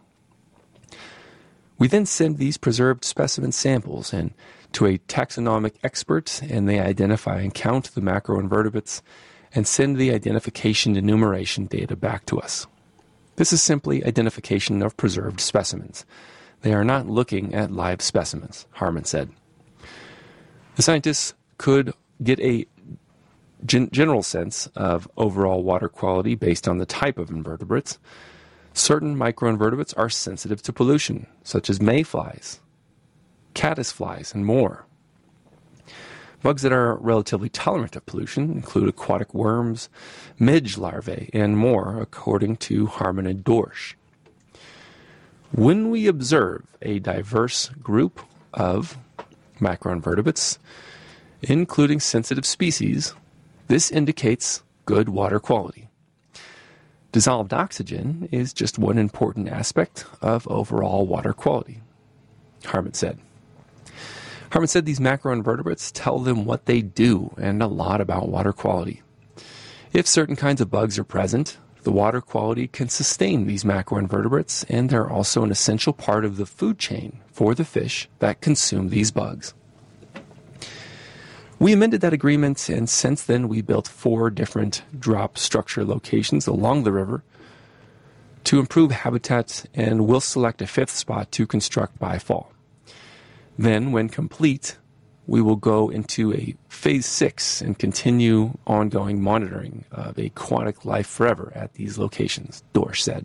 We then send these preserved specimen samples in to a taxonomic expert, and they identify and count the macroinvertebrates and send the identification enumeration data back to us. This is simply identification of preserved specimens. They are not looking at live specimens, Harmon said. The scientists could get a gen- general sense of overall water quality based on the type of invertebrates. Certain microinvertebrates are sensitive to pollution, such as mayflies, caddisflies, and more. Bugs that are relatively tolerant of pollution include aquatic worms, midge larvae, and more, according to Harmon and Dorsch. When we observe a diverse group of macroinvertebrates, including sensitive species, this indicates good water quality. Dissolved oxygen is just one important aspect of overall water quality, Harmon said. Harmon said these macroinvertebrates tell them what they do and a lot about water quality. If certain kinds of bugs are present, the water quality can sustain these macroinvertebrates, and they're also an essential part of the food chain for the fish that consume these bugs. We amended that agreement, and since then we built four different drop structure locations along the river to improve habitat, and we'll select a fifth spot to construct by fall. Then, when complete, we will go into a phase six and continue ongoing monitoring of aquatic life forever at these locations, Dorsch said.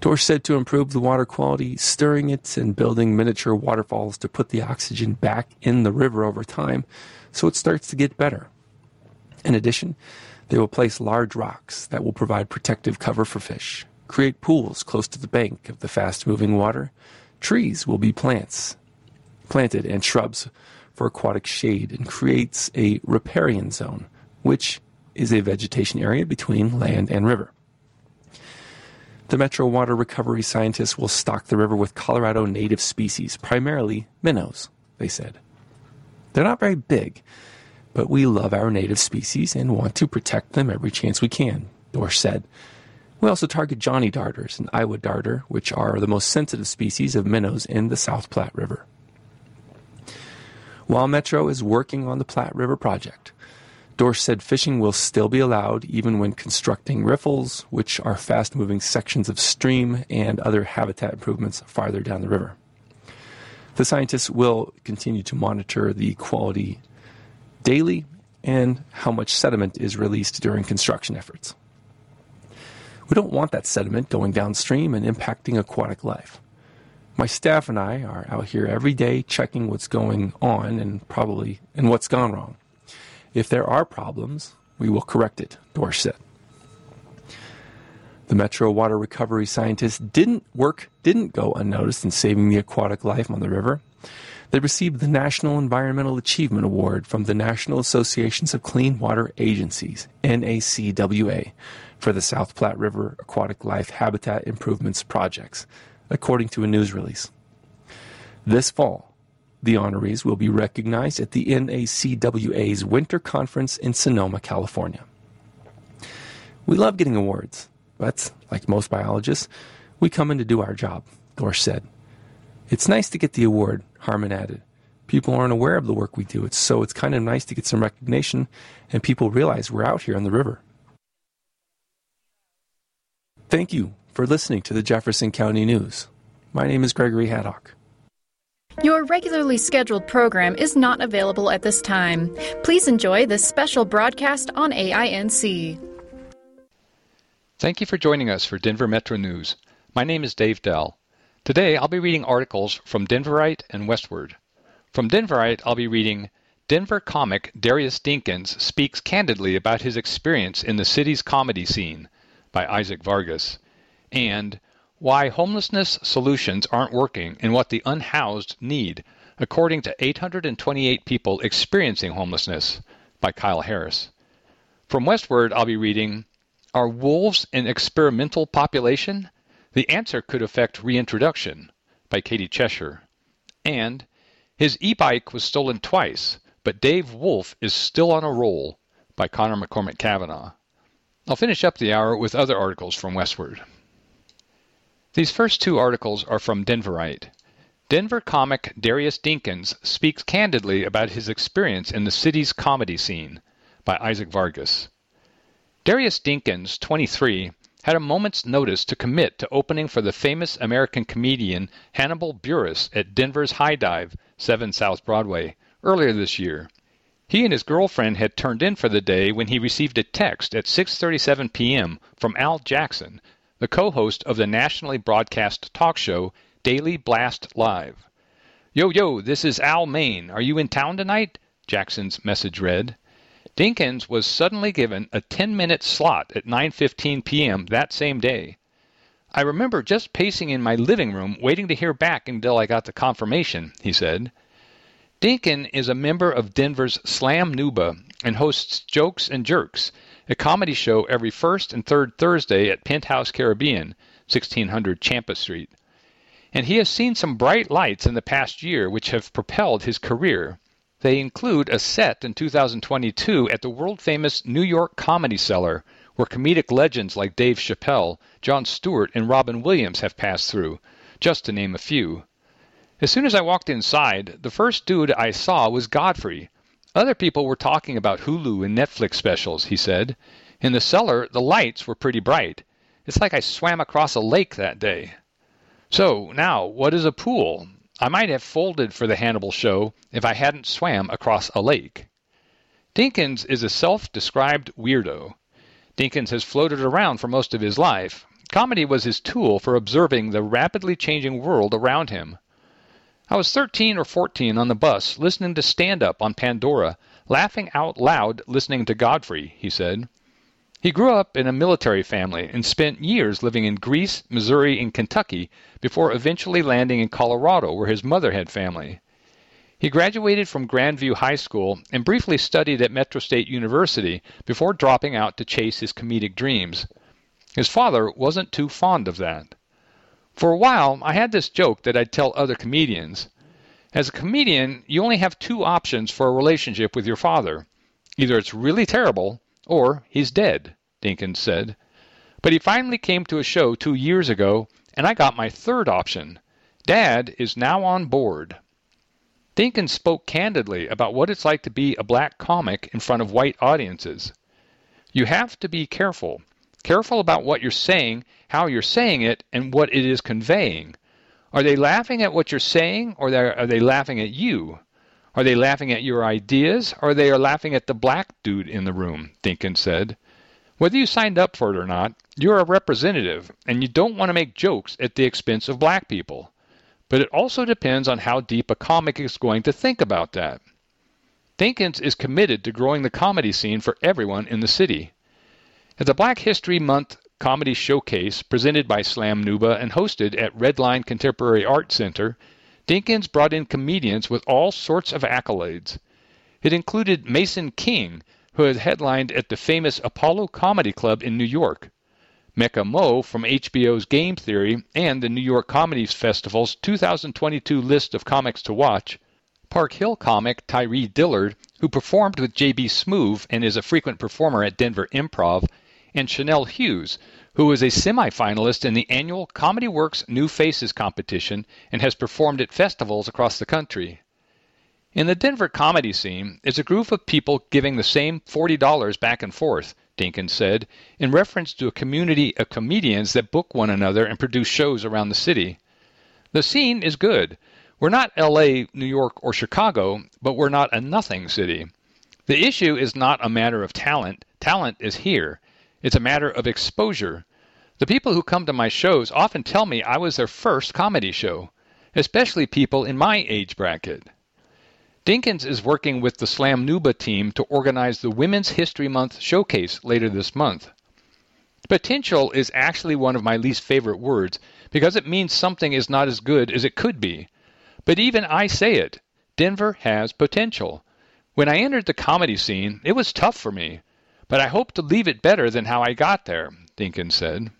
Dorsch said to improve the water quality, stirring it and building miniature waterfalls to put the oxygen back in the river over time so it starts to get better. In addition, they will place large rocks that will provide protective cover for fish, create pools close to the bank of the fast moving water, Trees will be plants, planted and shrubs for aquatic shade and creates a riparian zone, which is a vegetation area between land and river. The Metro Water Recovery scientists will stock the river with Colorado native species, primarily minnows, they said. They're not very big, but we love our native species and want to protect them every chance we can, Dorsch said. We also target Johnny darters and Iowa darter, which are the most sensitive species of minnows in the South Platte River. While Metro is working on the Platte River project, Dorsch said fishing will still be allowed even when constructing riffles, which are fast moving sections of stream and other habitat improvements farther down the river. The scientists will continue to monitor the quality daily and how much sediment is released during construction efforts. We don't want that sediment going downstream and impacting aquatic life. My staff and I are out here every day checking what's going on and probably and what's gone wrong. If there are problems, we will correct it, Dorsch said. The Metro Water Recovery scientists didn't work didn't go unnoticed in saving the aquatic life on the river. They received the National Environmental Achievement Award from the National Associations of Clean Water Agencies, NACWA, for the South Platte River Aquatic Life Habitat Improvements projects, according to a news release. This fall, the honorees will be recognized at the NACWA's Winter Conference in Sonoma, California. We love getting awards, but like most biologists, we come in to do our job, Dorsch said. It's nice to get the award, Harmon added, People aren't aware of the work we do. So it's kind of nice to get some recognition and people realize we're out here on the river. Thank you for listening to the Jefferson County News. My name is Gregory Haddock. Your regularly scheduled program is not available at this time. Please enjoy this special broadcast on AINC. Thank you for joining us for Denver Metro News. My name is Dave Dell. Today I'll be reading articles from Denverite and Westword. From Denverite, I'll be reading Denver comic Darius Dinkins speaks candidly about his experience in the city's comedy scene by Isaac Vargas, and why Homelessness Solutions Aren't Working and What the Unhoused Need, according to 828 people experiencing homelessness, by Kyle Harris. From Westword, I'll be reading Are Wolves an Experimental Population? The Answer Could Affect Reintroduction, by Katie Cheshire. And His e bike was stolen twice, but Dave Wolf is still on a roll, by Conor McCormick-Cavanagh. I'll finish up the hour with other articles from Westword. These first two articles are from Denverite. Denver comic Darius Dinkins speaks candidly about his experience in the city's comedy scene by Isaac Vargas. Darius Dinkins, 23, had a moment's notice to commit to opening for the famous American comedian Hannibal Buress at Denver's High Dive, 7 South Broadway, earlier this year. He and his girlfriend had turned in for the day when he received a text at 6:37 p.m. from Al Jackson, the co-host of the nationally broadcast talk show Daily Blast Live. Yo, yo, this is Al Main. Are you in town tonight? Jackson's message read. Dinkins was suddenly given a 10-minute slot at 9:15 p.m. that same day. I remember just pacing in my living room waiting to hear back until I got the confirmation, he said. Dinkin is a member of Denver's Slam Nuba and hosts Jokes and Jerks, a comedy show every first and third Thursday at Penthouse Caribbean, 1600 Champa Street. And he has seen some bright lights in the past year which have propelled his career. They include a set in 2022 at the world famous New York Comedy Cellar, where comedic legends like Dave Chappelle, Jon Stewart, and Robin Williams have passed through, just to name a few. As soon as I walked inside, the first dude I saw was Godfrey, other people were talking about Hulu and Netflix specials, he said. In the cellar, the lights were pretty bright. It's like I swam across a lake that day. So, now, what is a pool? I might have folded for the Hannibal show if I hadn't swam across a lake. Dinkins is a self described weirdo. Dinkins has floated around for most of his life. Comedy was his tool for observing the rapidly changing world around him. I was 13 or 14 on the bus listening to stand up on Pandora, laughing out loud listening to Godfrey, he said. He grew up in a military family and spent years living in Greece, Missouri, and Kentucky before eventually landing in Colorado where his mother had family. He graduated from Grandview High School and briefly studied at Metro State University before dropping out to chase his comedic dreams. His father wasn't too fond of that. For a while, I had this joke that I'd tell other comedians. As a comedian, you only have two options for a relationship with your father. Either it's really terrible, or he's dead, Dinkins said. But he finally came to a show two years ago, and I got my third option. Dad is now on board. Dinkins spoke candidly about what it's like to be a black comic in front of white audiences. You have to be careful. Careful about what you're saying how you're saying it and what it is conveying. Are they laughing at what you're saying or are they laughing at you? Are they laughing at your ideas or they are laughing at the black dude in the room? Dinkins said. Whether you signed up for it or not, you're a representative and you don't want to make jokes at the expense of black people. But it also depends on how deep a comic is going to think about that. Dinkins is committed to growing the comedy scene for everyone in the city. At the Black History Month comedy showcase presented by Slam Nuba and hosted at Redline Contemporary Art Center, Dinkins brought in comedians with all sorts of accolades. It included Mason King, who had headlined at the famous Apollo Comedy Club in New York, Mecca Mo from HBO's Game Theory and the New York Comedy Festival's 2022 list of comics to watch, Park Hill comic Tyree Dillard, who performed with J.B. Smoove and is a frequent performer at Denver Improv, and Chanel Hughes, who is a semifinalist in the annual Comedy Works New Faces competition and has performed at festivals across the country. In the Denver comedy scene is a group of people giving the same $40 back and forth, Dinkins said, in reference to a community of comedians that book one another and produce shows around the city. The scene is good. We're not LA, New York, or Chicago, but we're not a nothing city. The issue is not a matter of talent. Talent is here. It's a matter of exposure. The people who come to my shows often tell me I was their first comedy show, especially people in my age bracket. Dinkins is working with the Slam Nuba team to organize the Women's History Month showcase later this month. Potential is actually one of my least favorite words because it means something is not as good as it could be. But even I say it Denver has potential. When I entered the comedy scene, it was tough for me, but I hope to leave it better than how I got there, Dinkins said.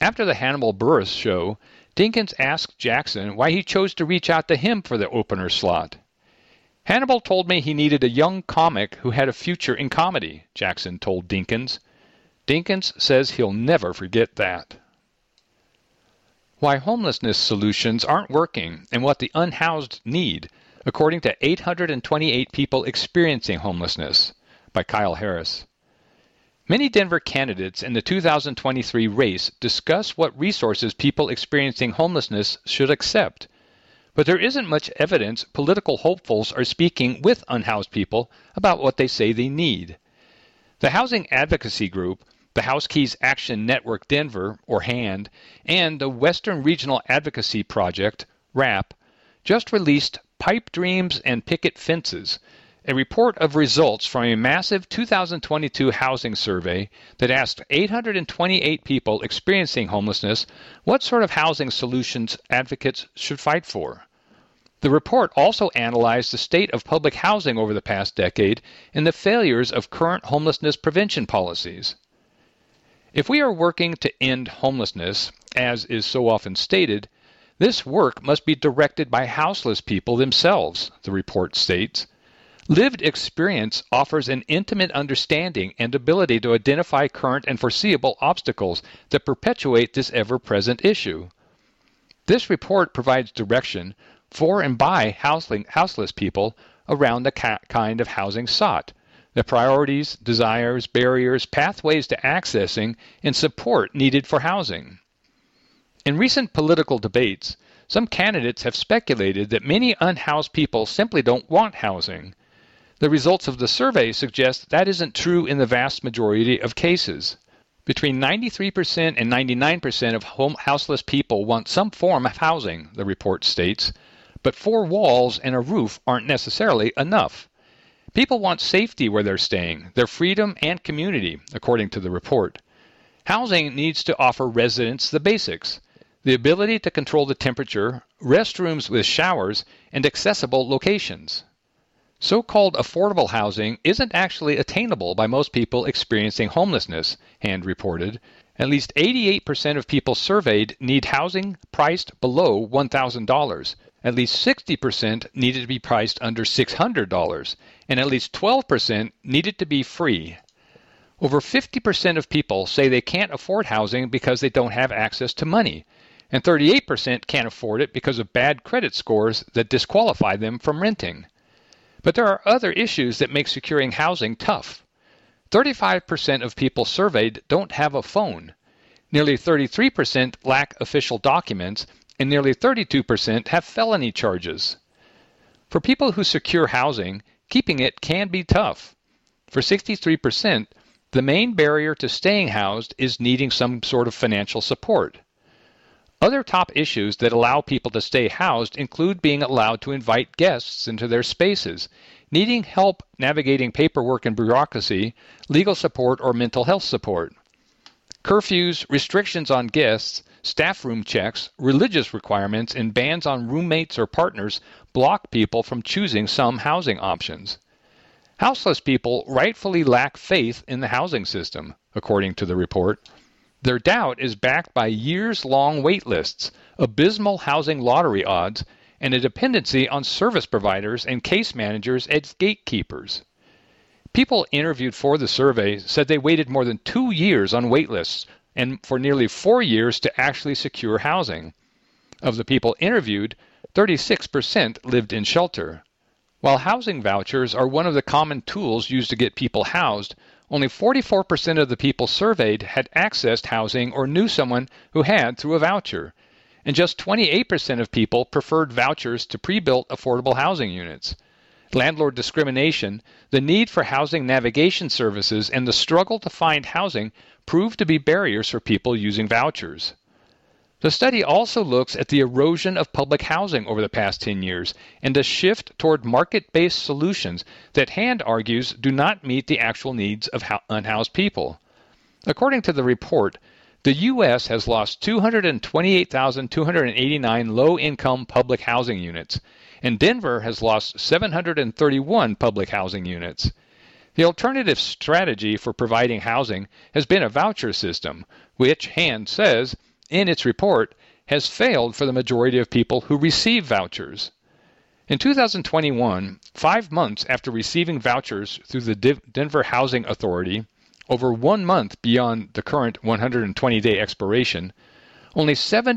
After the Hannibal Buress show, Dinkins asked Jackson why he chose to reach out to him for the opener slot. Hannibal told me he needed a young comic who had a future in comedy, Jackson told Dinkins. Dinkins says he'll never forget that. Why homelessness solutions aren't working and what the unhoused need, according to 828 people experiencing homelessness, by Kyle Harris. Many Denver candidates in the 2023 race discuss what resources people experiencing homelessness should accept. But there isn't much evidence political hopefuls are speaking with unhoused people about what they say they need. The housing advocacy group the House Keys Action Network Denver, or HAND, and the Western Regional Advocacy Project, RAP, just released Pipe Dreams and Picket Fences, a report of results from a massive 2022 housing survey that asked 828 people experiencing homelessness what sort of housing solutions advocates should fight for. The report also analyzed the state of public housing over the past decade and the failures of current homelessness prevention policies. If we are working to end homelessness, as is so often stated, this work must be directed by houseless people themselves, the report states. Lived experience offers an intimate understanding and ability to identify current and foreseeable obstacles that perpetuate this ever present issue. This report provides direction for and by houseless people around the kind of housing sought the priorities, desires, barriers, pathways to accessing, and support needed for housing. In recent political debates, some candidates have speculated that many unhoused people simply don't want housing. The results of the survey suggest that isn't true in the vast majority of cases. Between 93% and 99% of home houseless people want some form of housing, the report states, but four walls and a roof aren't necessarily enough. People want safety where they're staying, their freedom and community, according to the report. Housing needs to offer residents the basics the ability to control the temperature, restrooms with showers, and accessible locations. So called affordable housing isn't actually attainable by most people experiencing homelessness, Hand reported. At least 88% of people surveyed need housing priced below $1,000, at least 60% needed to be priced under $600, and at least 12% needed to be free. Over 50% of people say they can't afford housing because they don't have access to money, and 38% can't afford it because of bad credit scores that disqualify them from renting. But there are other issues that make securing housing tough. 35% of people surveyed don't have a phone. Nearly 33% lack official documents, and nearly 32% have felony charges. For people who secure housing, keeping it can be tough. For 63%, the main barrier to staying housed is needing some sort of financial support. Other top issues that allow people to stay housed include being allowed to invite guests into their spaces, needing help navigating paperwork and bureaucracy, legal support, or mental health support. Curfews, restrictions on guests, staff room checks, religious requirements, and bans on roommates or partners block people from choosing some housing options. Houseless people rightfully lack faith in the housing system, according to the report. Their doubt is backed by years long wait lists, abysmal housing lottery odds, and a dependency on service providers and case managers as gatekeepers. People interviewed for the survey said they waited more than two years on wait lists and for nearly four years to actually secure housing. Of the people interviewed, 36% lived in shelter. While housing vouchers are one of the common tools used to get people housed, only 44% of the people surveyed had accessed housing or knew someone who had through a voucher, and just 28% of people preferred vouchers to pre built affordable housing units. Landlord discrimination, the need for housing navigation services, and the struggle to find housing proved to be barriers for people using vouchers. The study also looks at the erosion of public housing over the past 10 years and a shift toward market based solutions that Hand argues do not meet the actual needs of unhoused people. According to the report, the U.S. has lost 228,289 low income public housing units, and Denver has lost 731 public housing units. The alternative strategy for providing housing has been a voucher system, which, Hand says, in its report, has failed for the majority of people who receive vouchers. In 2021, five months after receiving vouchers through the Denver Housing Authority, over one month beyond the current 120 day expiration, only 77